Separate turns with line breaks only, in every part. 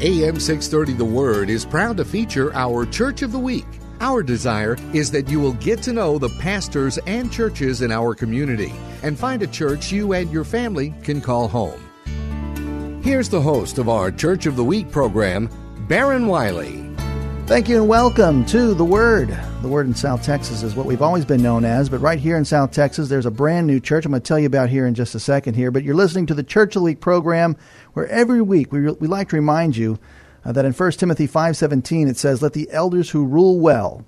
AM 630 The Word is proud to feature our Church of the Week. Our desire is that you will get to know the pastors and churches in our community and find a church you and your family can call home. Here's the host of our Church of the Week program, Baron Wiley.
Thank you and welcome to The Word. The Word in South Texas is what we've always been known as, but right here in South Texas, there's a brand new church I'm going to tell you about here in just a second here. But you're listening to the Church of the Week program, where every week we, we like to remind you uh, that in 1 Timothy 5.17 it says, Let the elders who rule well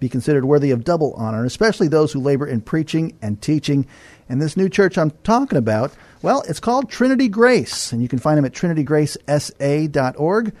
be considered worthy of double honor, especially those who labor in preaching and teaching. And this new church I'm talking about, well, it's called Trinity Grace, and you can find them at trinitygracesa.org.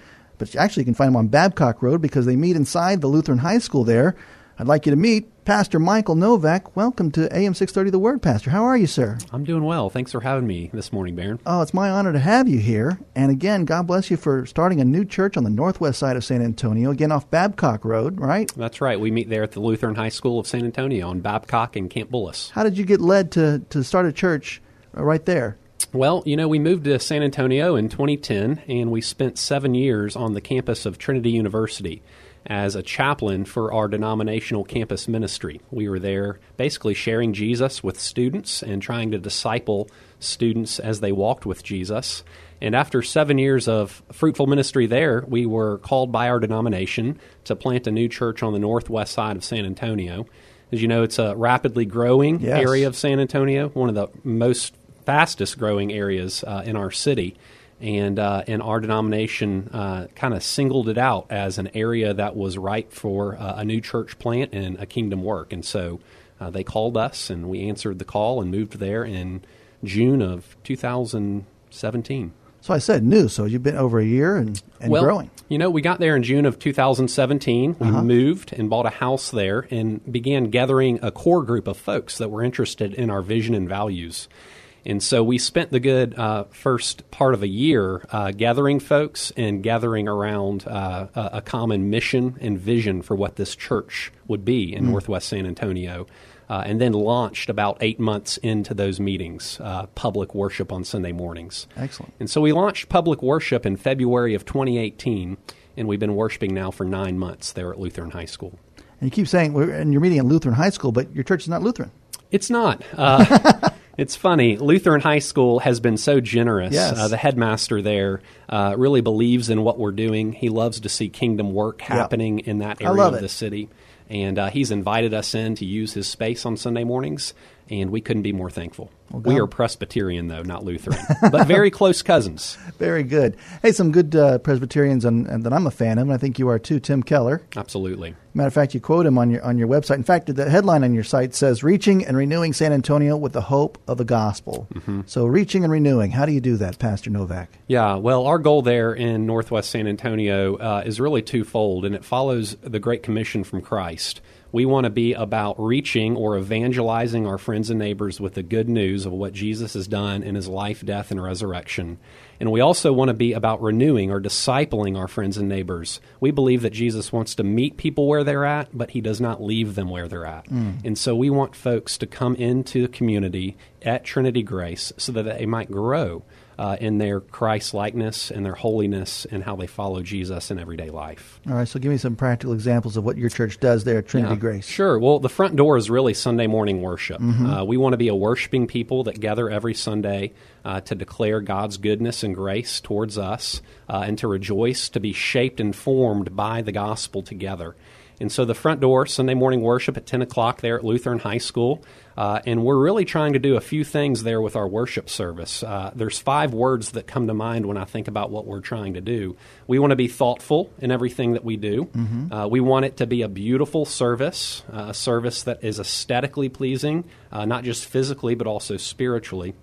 But actually, you can find them on Babcock Road because they meet inside the Lutheran High School there. I'd like you to meet Pastor Michael Novak. Welcome to AM 630 The Word, Pastor. How are you, sir?
I'm doing well. Thanks for having me this morning, Baron.
Oh, it's my honor to have you here. And again, God bless you for starting a new church on the northwest side of San Antonio, again off Babcock Road, right?
That's right. We meet there at the Lutheran High School of San Antonio on Babcock and Camp Bullis.
How did you get led to, to start a church right there?
Well, you know, we moved to San Antonio in 2010, and we spent seven years on the campus of Trinity University as a chaplain for our denominational campus ministry. We were there basically sharing Jesus with students and trying to disciple students as they walked with Jesus. And after seven years of fruitful ministry there, we were called by our denomination to plant a new church on the northwest side of San Antonio. As you know, it's a rapidly growing
yes.
area of San Antonio, one of the most fastest growing areas uh, in our city. And, uh, and our denomination uh, kind of singled it out as an area that was right for uh, a new church plant and a kingdom work. And so uh, they called us, and we answered the call and moved there in June of 2017.
So I said new. So you've been over a year and, and
well,
growing.
You know, we got there in June of 2017. We
Uh-huh.
moved and bought a house there and began gathering a core group of folks that were interested in our vision and values. And so we spent the good uh, first part of a year uh, gathering folks and gathering around uh, a, common mission and vision for what this church would be in
Mm.
Northwest San Antonio. Uh, and then launched about eight months into those meetings, uh, public worship on Sunday mornings.
Excellent.
And so we launched public worship in February of 2018, and we've been worshiping now for nine months there at Lutheran High School.
And you keep saying, and you're meeting at Lutheran High School, but your church is not Lutheran.
It's not. It's funny. Lutheran High School has been so generous.
Yes.
Uh, the headmaster there uh, really believes in what we're doing. He loves to see kingdom work happening in that area of
it.
the city. And uh, he's invited us in to use his space on Sunday mornings, and we couldn't be more thankful. we are Presbyterian, though, not Lutheran, but very close cousins.
Very good. Hey, some good uh, Presbyterians and, and that I'm a fan of, and I think you are too. Tim Keller.
Absolutely.
Matter of fact, you quote him on your on your website. In fact, the headline on your site says "Reaching and renewing San Antonio with the hope of the gospel." So, reaching and renewing. How do you do that, Pastor Novak?
Yeah, well, our goal there in Northwest San Antonio uh, is really twofold, and it follows the Great Commission from Christ. We want to be about reaching or evangelizing our friends and neighbors with the good news of what Jesus has done in his life, death, and resurrection. And we also want to be about renewing or discipling our friends and neighbors. We believe that Jesus wants to meet people where they're at, but he does not leave them where they're at. Mm. And so we want folks to come into the community at Trinity Grace so that they might grow uh, in their Christ likeness and their holiness and how they follow Jesus in everyday life.
All right. So, give me some practical examples of what your church does there at Trinity
Yeah,
Grace.
Sure. Well, the front door is really Sunday morning worship.
Mhm.
Uh, we want to be a worshiping people that gather every Sunday uh, to declare God's goodness and grace towards us uh, and to rejoice, to be shaped and formed by the gospel together. And so the front door, Sunday morning worship at 10 o'clock there at Lutheran High School. Uh, and we're really trying to do a few things there with our worship service. Uh, there's five words that come to mind when I think about what we're trying to do. We want to be thoughtful in everything that we do.
Mhm.
Uh, we want it to be a beautiful service, uh, a service that is aesthetically pleasing, uh, not just physically, but also spiritually.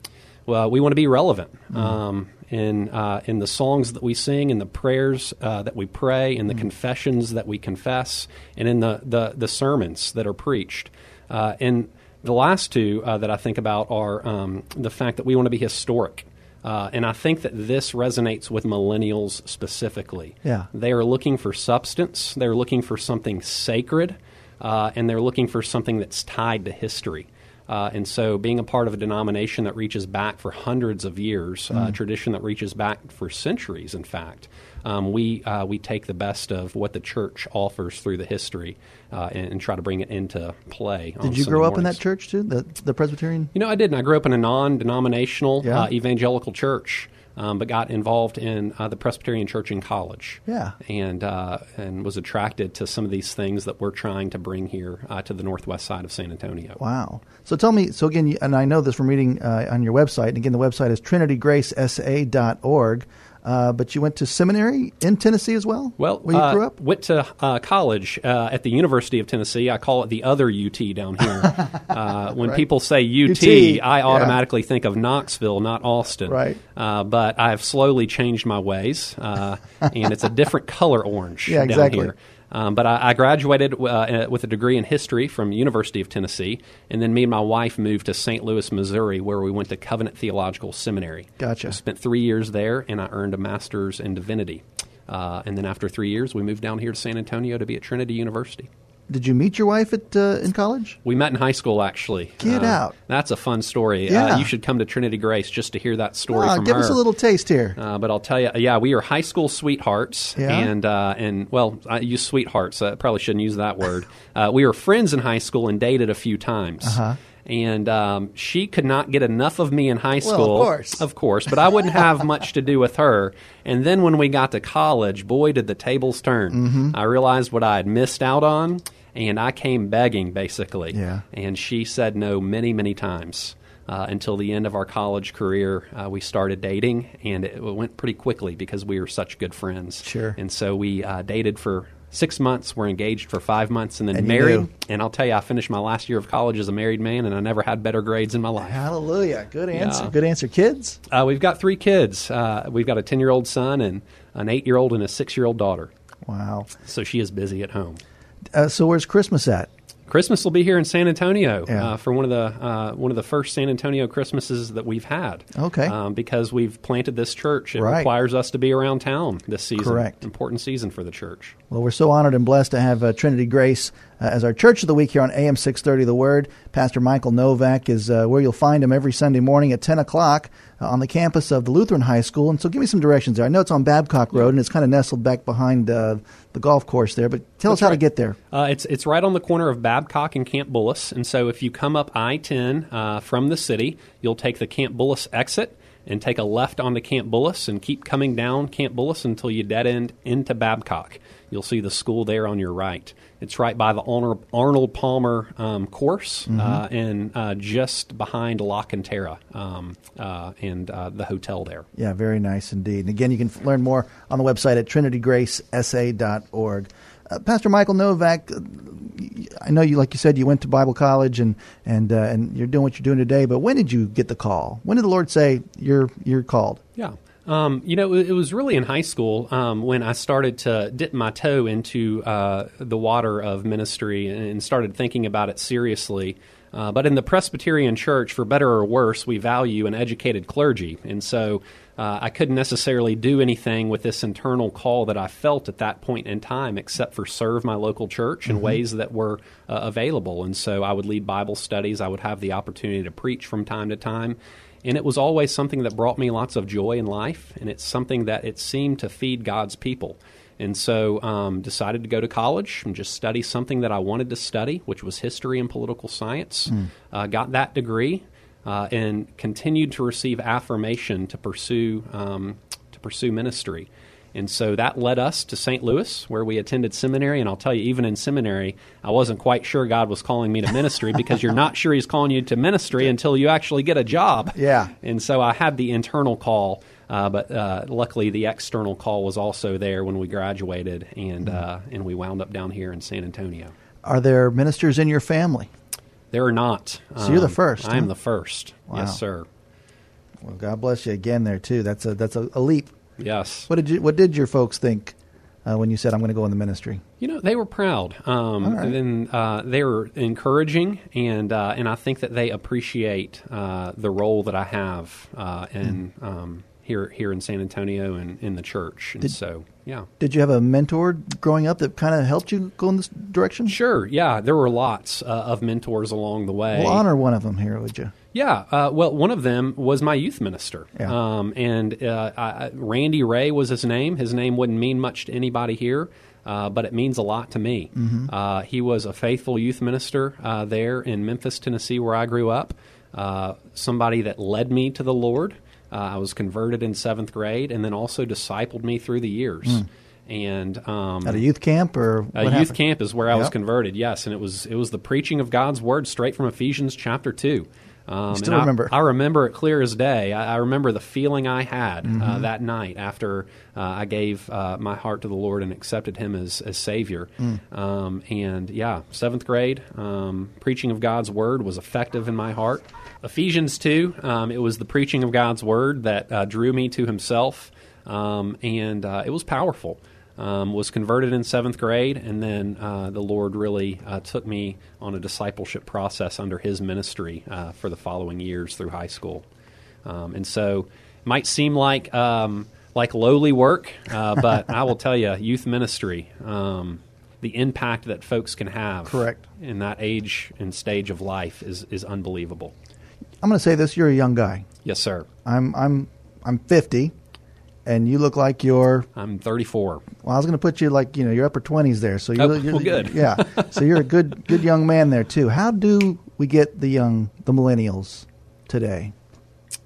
Well, we want to be relevant. Um, in uh, in the songs that we sing, in the prayers uh, that we pray, in the confessions that we confess, and in the the, the sermons that are preached. Uh, and the last two uh, that I think about are um, the fact that we want to be historic. Uh, and I think that this resonates with millennials specifically.
Yeah.
They are looking for substance, they're looking for something sacred, uh, and they're looking for something that's tied to history. Uh, and so, being a part of a denomination that reaches back for hundreds of years, uh, a tradition that reaches back for centuries, in fact, um, we uh, we take the best of what the church offers through the history uh, and, and try to bring it into play.
Did you
Sunday
grow up in that church too, the the Presbyterian?
You know, I didn't. I grew up in a non-denominational
Yeah.
uh, evangelical church, um, but got involved in uh, the Presbyterian Church in college.
Yeah.
and uh, and was attracted to some of these things that we're trying to bring here uh, to the northwest side of San Antonio.
Wow. So tell me, so again, and I know this from reading uh, on your website, and again, the website is trinitygracesa.org, uh, but you went to seminary in Tennessee as well?
Well,
Where you
uh,
grew up?
went to uh, college uh, at the University of Tennessee. I call it the other UT down here. uh, when people say UT,
UT,
I
yeah.
automatically think of Knoxville, not Austin.
Right.
Uh, but I've slowly changed my ways, uh, and it's a different color orange
Yeah,
down
exactly.
here. Um, but I, I graduated uh, with a degree in history from University of Tennessee, and then me and my wife moved to St. Louis, Missouri, where we went to Covenant Theological Seminary.
Gotcha.
I spent three years there, and I earned a master's in divinity. Uh, and then after three years, we moved down here to San Antonio to be at Trinity University.
Did you meet your wife at uh, in college?
We met in high school, actually.
Get
Uh,
out.
That's a fun story.
Yeah.
Uh, you should come to Trinity Grace just to hear that story
Ah,
from
give
her.
us a little taste here.
Uh, but I'll tell you, yeah, we were high school sweethearts,
Yeah?
and uh, and well, I use sweethearts. I probably shouldn't use that word. Uh, we were friends in high school and dated a few times.
Uh-huh.
And um, she could not get enough of me in high
Well, of
school,
course.
of course, but I wouldn't have much to do with her. And then when we got to college, boy, did the tables turn.
Mm-hmm.
I realized what I had missed out on, and I came begging, basically.
Yeah.
And she said no many, many times. Uh, until the end of our college career, uh, we started dating, and it went pretty quickly because we were such good friends.
Sure.
And so we uh, dated for six months, we were engaged for five months, and then
And
married. And I'll tell you, I finished my last year of college as a married man, and I never had better grades in my life.
Hallelujah. Good answer.
Yeah.
Good answer. Kids?
Uh, we've got three kids. Uh, we've got a 10 year old son, and an eight year old, and a six year old daughter.
Wow.
So she is busy at home.
Uh, so where's Christmas at?
Christmas will be here in San Antonio
Yeah.
uh, for one of the uh, one of the first San Antonio Christmases that we've had.
Okay.
um, because we've planted this church, it
Right.
requires us to be around town this season.
Correct.
Important season for the church.
Well, we're so honored and blessed to have uh, Trinity Grace uh, as our Church of the Week here on AM 630 The Word. Pastor Michael Novak is uh, where you'll find him every Sunday morning at 10 o'clock uh, on the campus of the Lutheran High School. And so give me some directions there. I know it's on Babcock Road and it's kind of nestled back behind uh, the golf course there, but tell us how to get there.
Uh, it's it's right on the corner of Babcock and Camp Bullis, and so if you come up I-10 uh, from the city, you'll take the Camp Bullis exit and take a left onto Camp Bullis and keep coming down Camp Bullis until you dead end into Babcock. You'll see the school there on your right. It's right by the Arnold Palmer um, course uh, and uh, just behind La Cantera um, uh, and uh, the hotel there.
Yeah, very nice indeed. And again, you can f- learn more on the website at trinitygracesa.org. Uh, Pastor Michael Novak, uh, I know you, like you said, you went to Bible college and and uh, and you're doing what you're doing today. But when did you get the call? When did the Lord say you're you're called?
Yeah. Um, you know, it it was really in high school um, when I started to dip my toe into uh, the water of ministry and started thinking about it seriously. Uh, but in the Presbyterian Church, for better or worse, we value an educated clergy. And so uh, I couldn't necessarily do anything with this internal call that I felt at that point in time except for serve my local church in ways that were uh, available. And so I would lead Bible studies, I would have the opportunity to preach from time to time. And it was always something that brought me lots of joy in life, and it's something that it seemed to feed God's people. And so um, decided to go to college and just study something that I wanted to study, which was history and political science. Uh, got that degree uh, and continued to receive affirmation to pursue um, to pursue ministry. And so that led us to St. Louis, where we attended seminary. And I'll tell you, even in seminary, I wasn't quite sure God was calling me to ministry because you're not sure He's calling you to ministry until you actually get a job.
Yeah.
And so I had the internal call, uh, but uh, luckily the external call was also there when we graduated, and uh, and we wound up down here in San Antonio.
Are there ministers in your family?
There are not.
So you're the
Um,
first,
I am
huh?
the first.
Wow.
Yes, sir.
Well, God bless you again there too. That's a that's a, a leap.
Yes.
What did you What did your folks think uh, when you said I'm going to go in the ministry?
You know, they were proud, um,
right.
and then uh, they were encouraging, and uh, and I think that they appreciate uh, the role that I have uh, in um, here here in San Antonio and in the church, and
Did-
so yeah.
Did you have a mentor growing up that kind of helped you go in this direction?
Sure, yeah, there were lots uh, of mentors along the way.
Well, honor one of them here, would you?
Yeah, uh, well, one of them was my youth minister,
Yeah.
um, and uh, I, Randy Ray was his name. His name wouldn't mean much to anybody here, uh, but it means a lot to me. Uh, he was a faithful youth minister uh, there in Memphis, Tennessee, where I grew up. Uh, somebody that led me to the Lord. Uh, I was converted in seventh grade, and then also discipled me through the years. And um,
At a youth camp or
a youth
happened?
camp is where I was converted. Yes, and it was it was the preaching of God's word straight from Ephesians chapter two. Um,
still
and I-
remember.
I, remember it clear as day. I, I remember the feeling I had uh,
Mm-hmm.
that night after uh, I gave uh, my heart to the Lord and accepted Him as as Savior.
Mm.
Um, and yeah, seventh grade um, preaching of God's word was effective in my heart. Ephesians two, um, it was the preaching of God's word that uh, drew me to Himself, um, and uh, it was powerful um, was converted in seventh grade, and then uh, the Lord really uh, took me on a discipleship process under His ministry uh, for the following years through high school. Um, and so, it might seem like um, like lowly work, uh, but I will tell you, youth ministry, um, the impact that folks can have,
Correct.
in that age and stage of life is is unbelievable.
I'm going to say this: you're a young guy.
Yes, sir.
I'm I'm I'm 50, and you look like you're.
I'm 34.
Well, I was going to put you like you know your upper 20s there. So you're,
Oh,
you're
well, good.
Yeah. So you're a good good young man there too. How do we get the young the millennials today?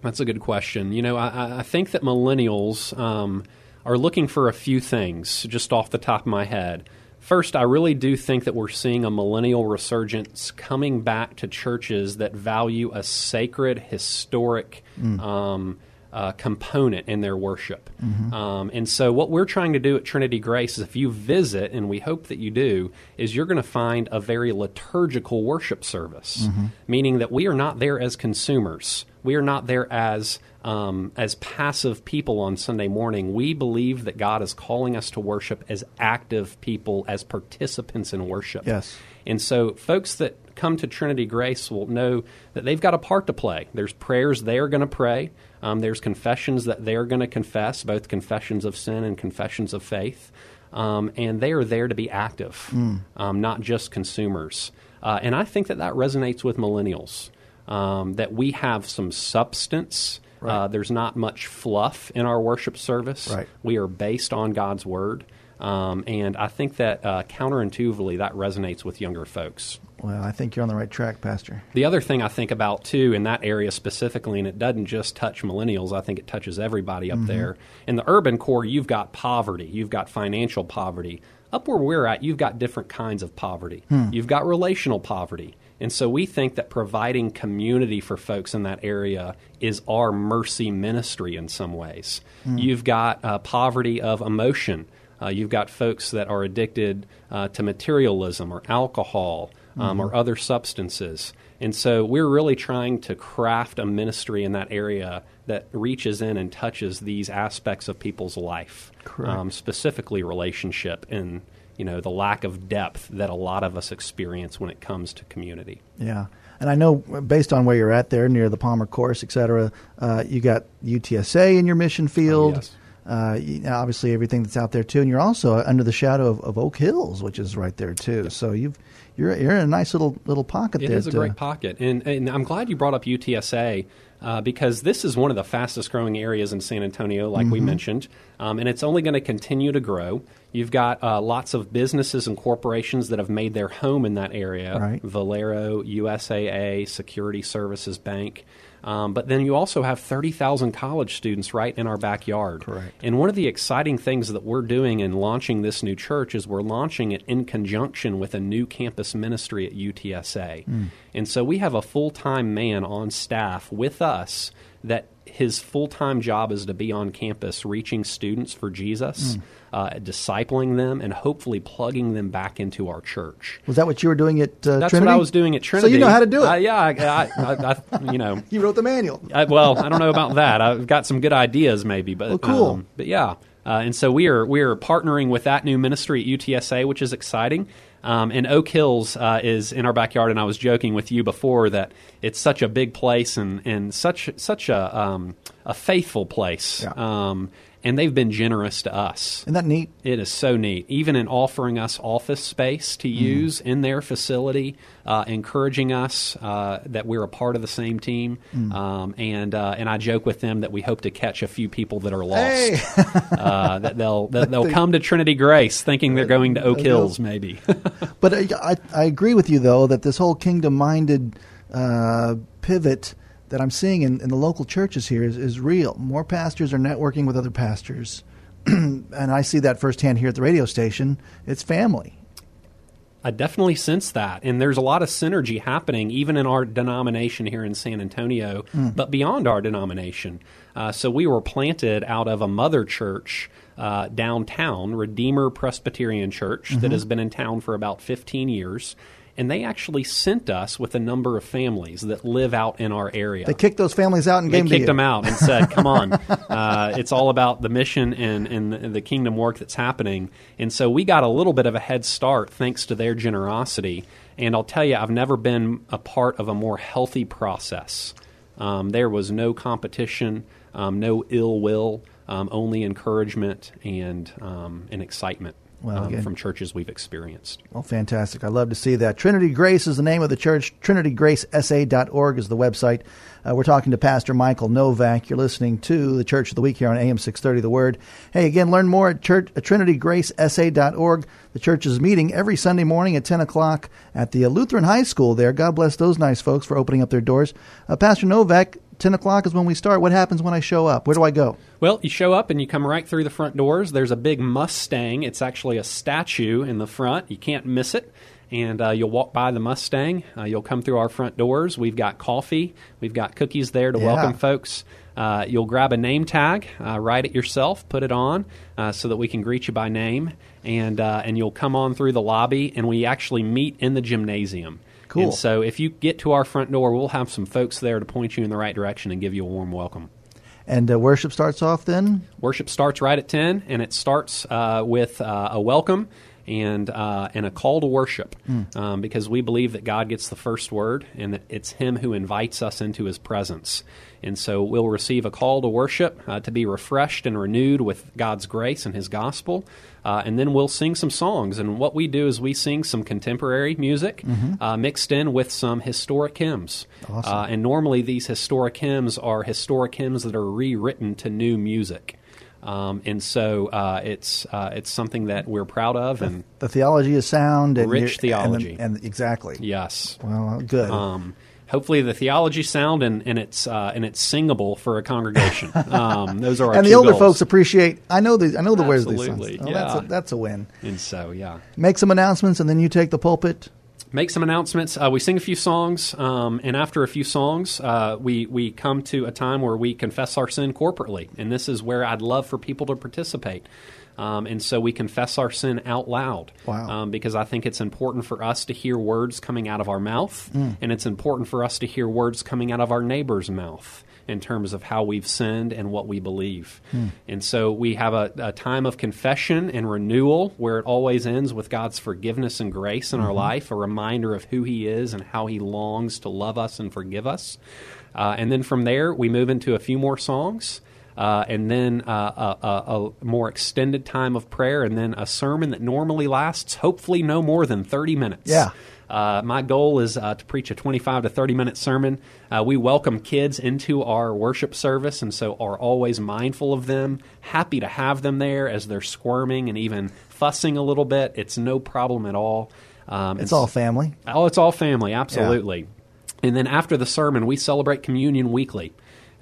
That's a good question. You know, I- I, I think that millennials um, are looking for a few things just off the top of my head. First, I really do think that we're seeing a millennial resurgence coming back to churches that value a sacred, historic um, uh, component in their worship. Um, and so, what we're trying to do at Trinity Grace is if you visit, and we hope that you do, is you're going to find a very liturgical worship service, meaning that we are not there as consumers. We are not there as um, as passive people on Sunday morning. We believe that God is calling us to worship as active people, as participants in worship.
Yes.
And so, folks that come to Trinity Grace will know that they've got a part to play. There's prayers they're going to pray. Um, there's confessions that they're going to confess, both confessions of sin and confessions of faith. Um, and they are there to be active, um, not just consumers. Uh, and I think that that resonates with millennials. Um, that we have some substance. Uh, there's not much fluff in our worship service.
Right.
We are based on God's word. Um, and I think that uh, counterintuitively, that resonates with younger folks.
Well, I think you're on the right track, Pastor.
The other thing I think about too in that area specifically, and it doesn't just touch millennials, I think it touches everybody up there. In the urban core, you've got poverty, you've got financial poverty. Up where we're at, you've got different kinds of poverty. You've got relational poverty. And so we think that providing community for folks in that area is our mercy ministry in some ways. You've got uh, poverty of emotion. Uh, you've got folks that are addicted uh, to materialism or alcohol um, or other substances. And so we're really trying to craft a ministry in that area that reaches in and touches these aspects of people's life, um, specifically relationship and you know the lack of depth that a lot of us experience when it comes to community.
Yeah. And I know, based on where you're at there, near the Palmer Course, et cetera, uh, you got UTSA in your mission field.
yes.
Uh, you know, obviously, everything that's out there too, and you're also under the shadow of, of Oak Hills, which is right there too. So you've you're you're in a nice little little pocket
It
there.
is a
to-
great pocket, and and I'm glad you brought up UTSA uh, because this is one of the fastest growing areas in San Antonio, like
Mm-hmm.
we mentioned, um, and it's only going to continue to grow. You've got uh, lots of businesses and corporations that have made their home in that area.
Right.
Valero, USAA, Security Services Bank. Um, but then you also have 30,000 college students right in our backyard.
Correct.
And one of the exciting things that we're doing in launching this new church is we're launching it in conjunction with a new campus ministry at UTSA. And so we have a full time man on staff with us that his full time job is to be on campus reaching students for Jesus, uh, discipling them, and hopefully plugging them back into our church.
Was that what you were doing at uh,
That's
Trinity?
what I was doing at Trinity.
So you know how to do it.
Uh, yeah, I, I, I, you know.
you wrote the manual.
I, well, I don't know about that. I've got some good ideas, maybe, but
Well, cool.
um, but yeah, uh, and so we are we are partnering with that new ministry at UTSA, which is exciting. Um, and Oak Hills uh, is in our backyard, and I was joking with you before that it's such a big place and, and such such a um, a faithful place.
Yeah.
Um, and they've been generous to us.
Isn't that neat?
It is so neat, even in offering us office space to use in their facility, uh, encouraging us uh, that we're a part of the same team. Um, and uh, and I joke with them that we hope to catch a few people that are lost.
Hey.
uh, that they'll that they'll come to Trinity Grace thinking they're going to Oak Hills, maybe.
But I, I, I agree with you, though, that this whole kingdom minded uh, pivot that I'm seeing in, in the local churches here is, is real. More pastors are networking with other pastors. and I see that firsthand here at the radio station. It's family.
I definitely sense that. And there's a lot of synergy happening, even in our denomination here in San Antonio, but beyond our denomination. Uh, so we were planted out of a mother church uh, downtown, Redeemer Presbyterian Church, that has been in town for about 15 years. And they actually sent us with a number of families that live out in our area.
They kicked those families out and
They
gave them to
kicked them out and said, "Come on, uh, it's all about the mission and, and the- the kingdom work that's happening." And so we got a little bit of a head start thanks to their generosity. And I'll tell you, I've never been a part of a more healthy process. Um, there was no competition, um, no ill will, um, only encouragement and um, and excitement
Well,
um, from churches we've experienced.
Well, fantastic. I love to see that. Trinity Grace is the name of the church. TrinityGraceSA.org is the website. Uh, we're talking to Pastor Michael Novak. You're listening to the Church of the Week here on AM 630 The Word. Hey, again, learn more at, church, at TrinityGraceSA.org. The church is meeting every Sunday morning at 10 o'clock at the Lutheran High School there. God bless those nice folks for opening up their doors. Uh, Pastor Novak, 10 o'clock is when we start. What happens when I show up? Where do I go?
Well, you show up and you come right through the front doors. There's a big Mustang. It's actually a statue in the front. You can't miss it. And uh, you'll walk by the Mustang. Uh, you'll come through our front doors. We've got coffee. We've got cookies there to
Yeah.
welcome folks. Uh, you'll grab a name tag, uh, write it yourself, put it on, uh, so that we can greet you by name, and uh, and you'll come on through the lobby, and we actually meet in the gymnasium.
Cool.
And so if you get to our front door, we'll have some folks there to point you in the right direction and give you a warm welcome.
And uh, worship starts off then?
Worship starts right at 10, and it starts uh, with uh, a welcome and, uh, and a call to worship um, because we believe that God gets the first word and that it's Him who invites us into His presence. And so we'll receive a call to worship uh, to be refreshed and renewed with God's grace and His gospel. Uh, and then we'll sing some songs. And what we do is we sing some contemporary music uh, mixed in with some historic hymns. Uh, and normally these historic hymns are historic hymns that are rewritten to new music. Um, and so uh, it's uh, it's something that we're proud of, and
The theology is sound and
Rich
you're- and-
theology.
and, exactly.
yes,
Well, good.
um, hopefully the theology sound and, and it's uh, and it's singable for a congregation. Um, those are our
and the older
goals.
folks appreciate. I know the I know the words of these songs.
Absolutely,
Oh, that's a,
yeah.
that's a win.
And so yeah,
Make some announcements, and then you take the pulpit.
Make some announcements. Uh, we sing a few songs, um, and after a few songs, uh, we we come to a time where we confess our sin corporately, and this is where I'd love for people to participate. Um, and so we confess our sin out loud,
Wow.
um, because I think it's important for us to hear words coming out of our mouth, and it's important for us to hear words coming out of our neighbor's mouth in terms of how we've sinned and what we believe. And so we have a, a time of confession and renewal where it always ends with God's forgiveness and grace in our life, a reminder of who He is and how He longs to love us and forgive us. Uh, and then from there, we move into a few more songs. Uh, and then uh, a, a, a more extended time of prayer, and then a sermon that normally lasts hopefully no more than 30 minutes.
Yeah.
Uh, my goal is uh, to preach a 25 to 30 minute sermon. Uh, we welcome kids into our worship service and so are always mindful of them, happy to have them there as they're squirming and even fussing a little bit. It's no problem at all. Um,
It's all family.
Oh, it's all family, absolutely. And then after the sermon, we celebrate communion weekly.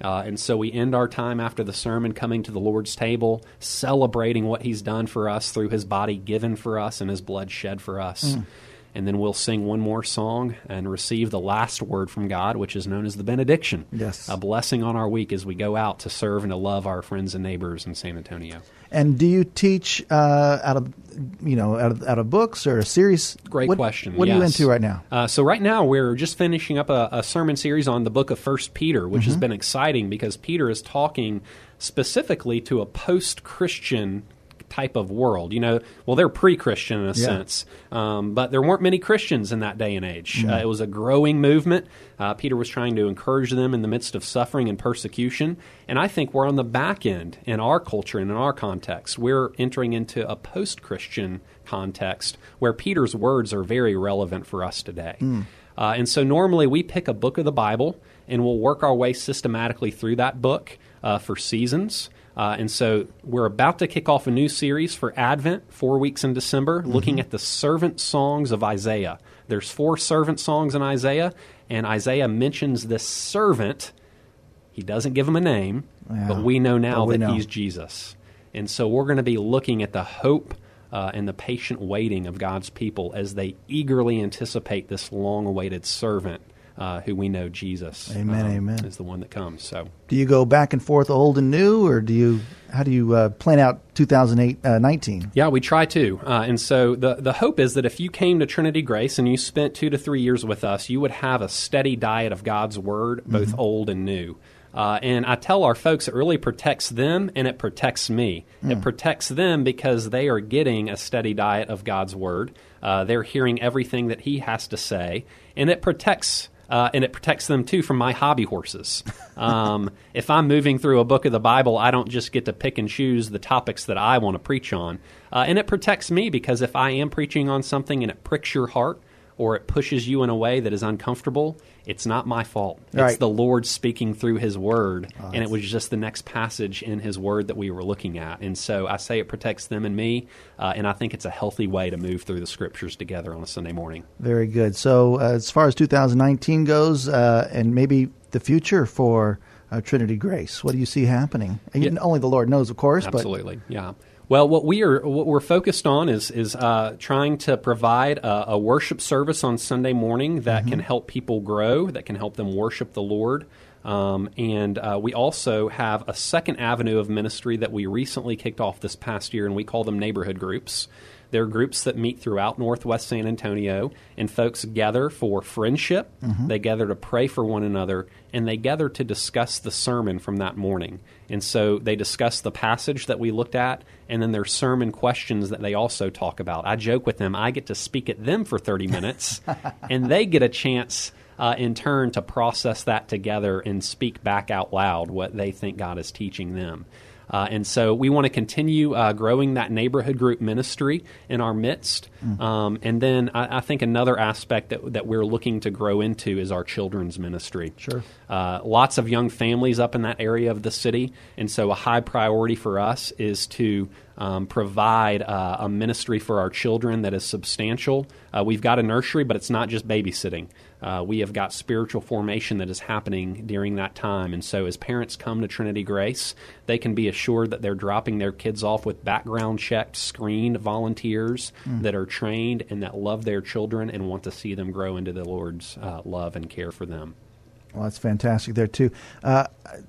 Uh, and so we end our time after the sermon coming to the Lord's table, celebrating what He's done for us through His body given for us and His blood shed for us. And then we'll sing one more song and receive the last word from God, which is known as the benediction.
Yes.
A blessing on our week as we go out to serve and to love our friends and neighbors in San Antonio.
And do you teach uh, out of you know out of, out of books or a series?
Great
what,
question.
What are you into right now?
Uh, so right now we're just finishing up a, a sermon series on the book of First Peter, which
Mm-hmm.
has been exciting because Peter is talking specifically to a post-Christian type of world. You know, well, they're pre-Christian in a
Yeah.
sense, um, but there weren't many Christians in that day and age.
Mm-hmm.
Uh, it was a growing movement. Uh, Peter was trying to encourage them in the midst of suffering and persecution, and I think we're on the back end in our culture and in our context. We're entering into a post-Christian context where Peter's words are very relevant for us today. Uh, and so normally we pick a book of the Bible and we'll work our way systematically through that book uh, for seasons. Uh, and so we're about to kick off a new series for Advent, four weeks in December, looking at the servant songs of Isaiah. There's four servant songs in Isaiah, and Isaiah mentions this servant. He doesn't give him a name,
Yeah.
but we know now
we
that
know.
he's Jesus. And so we're going to be looking at the hope uh, and the patient waiting of God's people as they eagerly anticipate this long awaited servant uh, who we know Jesus
Amen,
um,
amen.
is the one that comes. So
Do you go back and forth, old and new, or do you? How do you uh, plan out 2008 uh, 19?
Yeah, we try to. Uh, and so the, the hope is that if you came to Trinity Grace and you spent two to three years with us, you would have a steady diet of God's Word, both old and new. Uh, and I tell our folks it really protects them and it protects me. It protects them because they are getting a steady diet of God's Word. Uh, they're hearing everything that He has to say. And it protects uh, and it protects them too from my hobby horses. Um, if I'm moving through a book of the Bible, I don't just get to pick and choose the topics that I want to preach on. Uh, and it protects me because if I am preaching on something and it pricks your heart or it pushes you in a way that is uncomfortable, it's not my fault. It's
Right.
the Lord speaking through His Word, and it was just the next passage in His Word that we were looking at. And so I say it protects them and me, uh, and I think it's a healthy way to move through the Scriptures together on a Sunday morning.
Very good. So, uh, as far as 2019 goes, uh, and maybe the future for uh, Trinity Grace, what do you see happening? And
Yeah.
Only the Lord knows, of course.
Absolutely, yeah. Well, what we are what we're focused on is is uh, trying to provide a, a worship service on Sunday morning that can help people grow, that can help them worship the Lord. Um, and uh, we also have a second avenue of ministry that we recently kicked off this past year, and we call them neighborhood groups. They're groups that meet throughout Northwest San Antonio, and folks gather for friendship. They gather to pray for one another, and they gather to discuss the sermon from that morning. And so they discuss the passage that we looked at, and then there's sermon questions that they also talk about. I joke with them, I get to speak at them for 30 minutes, and they get a chance. Uh, in turn, to process that together and speak back out loud what they think God is teaching them. Uh, and so we want to continue uh, growing that neighborhood group ministry in our midst. Um, and then I, I think another aspect that, that we're looking to grow into is our children's ministry.
Sure.
Uh, lots of young families up in that area of the city. And so a high priority for us is to um, provide uh, a ministry for our children that is substantial. Uh, we've got a nursery, but it's not just babysitting. Uh, we have got spiritual formation that is happening during that time. And so, as parents come to Trinity Grace, they can be assured that they're dropping their kids off with background checked, screened volunteers that are trained and that love their children and want to see them grow into the Lord's uh, love and care for them.
Well, that's fantastic there too. Uh,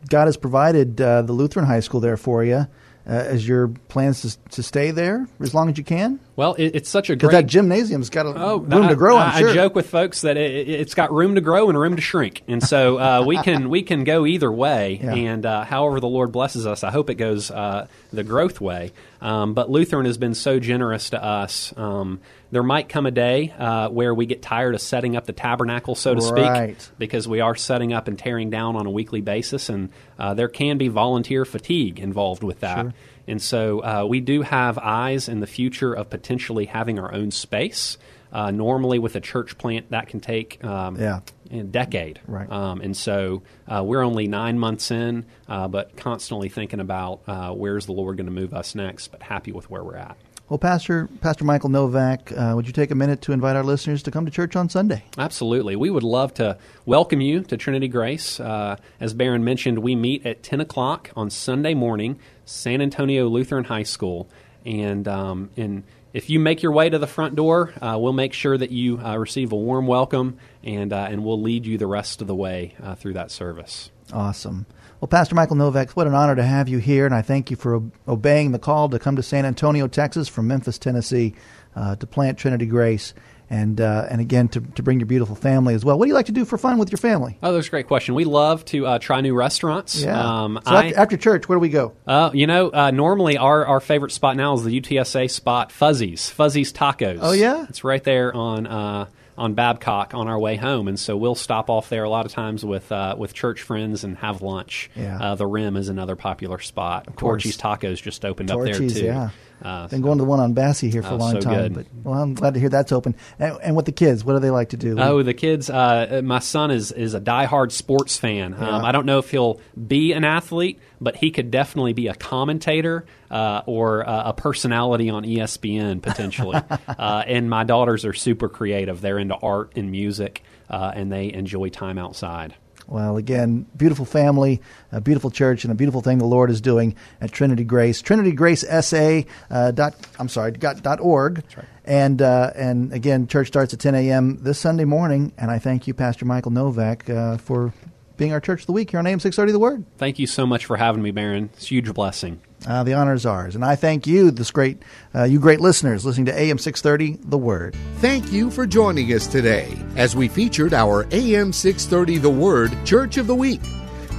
God has provided uh, the Lutheran High School there for you. Uh, as your plans to, to stay there as long as you can?
Well, it, it's such a
Because that gymnasium's got a
Oh,
room
I,
to grow. I'm sure.
I joke with folks that it, it's got room to grow and room to shrink, and so uh, we can we can go either way.
Yeah.
And uh, however the Lord blesses us, I hope it goes uh, the growth way. Um, but Lutheran has been so generous to us. Um, there might come a day uh, where we get tired of setting up the tabernacle, so to
Right.
speak, because we are setting up and tearing down on a weekly basis, and uh, there can be volunteer fatigue involved with that. And so uh, we do have eyes in the future of potentially having our own space. Uh, normally, with a church plant, that can take um,
Yeah.
a decade.
Right.
Um, and so uh, we're only nine months in, uh, but constantly thinking about uh, where's the Lord going to move us next, but happy with where we're at.
Well, Pastor Pastor Michael Novak, uh, would you take a minute to invite our listeners to come to church on Sunday?
Absolutely. We would love to welcome you to Trinity Grace. Uh, as Barron mentioned, we meet at 10 o'clock on Sunday morning, San Antonio Lutheran High School. and um, and if you make your way to the front door, uh, we'll make sure that you uh, receive a warm welcome, and uh, and we'll lead you the rest of the way uh, through that service.
Awesome. Well, Pastor Michael Novak, what an honor to have you here, and I thank you for obeying the call to come to San Antonio, Texas, from Memphis, Tennessee, uh, to plant Trinity Grace and uh, and again to, to bring your beautiful family as well. What do you like to do for fun with your family?
Oh, that's a great question. We love to uh, try new restaurants.
Yeah. Um, so I, after, church, where do we go?
Uh, you know, uh, normally our, our favorite spot now is the UTSA spot, Fuzzies, Fuzzy's Tacos.
Oh yeah,
it's right there on uh, on Babcock on our way home, and so we'll stop off there a lot of times with uh, with church friends and have lunch.
Yeah. Uh,
the Rim is another popular spot.
Of
Torchy's Tacos just opened
Torchy's,
up there too.
Yeah. Uh, Been so, going to the one on Basse here for a
oh,
long
so
time.
Good.
But well, I'm glad to hear that's open. And, and with the kids, what do they like to do?
Oh, the kids. Uh, my son is is a diehard sports fan. Um,
yeah.
I don't know if he'll be an athlete, but he could definitely be a commentator uh, or uh, a personality on ESPN potentially. Uh, and my daughters are super creative. They're into art and music, uh, and they enjoy time outside.
Well, again, beautiful family, a beautiful church, and a beautiful thing the Lord is doing at Trinity Grace. TrinityGraceSA uh, dot I'm sorry dot, dot org.
That's right.
And uh, and again, church starts at 10 a.m. this Sunday morning. And I thank you, Pastor Michael Novak, uh, for being our church of the week here on AM 630 The Word.
Thank you so much for having me, Baron. It's a huge blessing.
Uh, the honor is ours. And I thank you, this great, uh, you great listeners, listening to AM 630 The Word.
Thank you for joining us today as we featured our AM 630 The Word Church of the Week.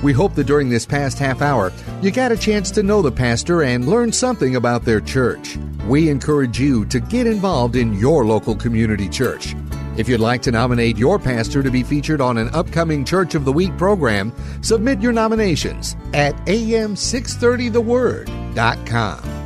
We hope that during this past half hour, you got a chance to know the pastor and learn something about their church. We encourage you to get involved in your local community church. If you'd like to nominate your pastor to be featured on an upcoming Church of the Week program, submit your nominations at am630theword.com.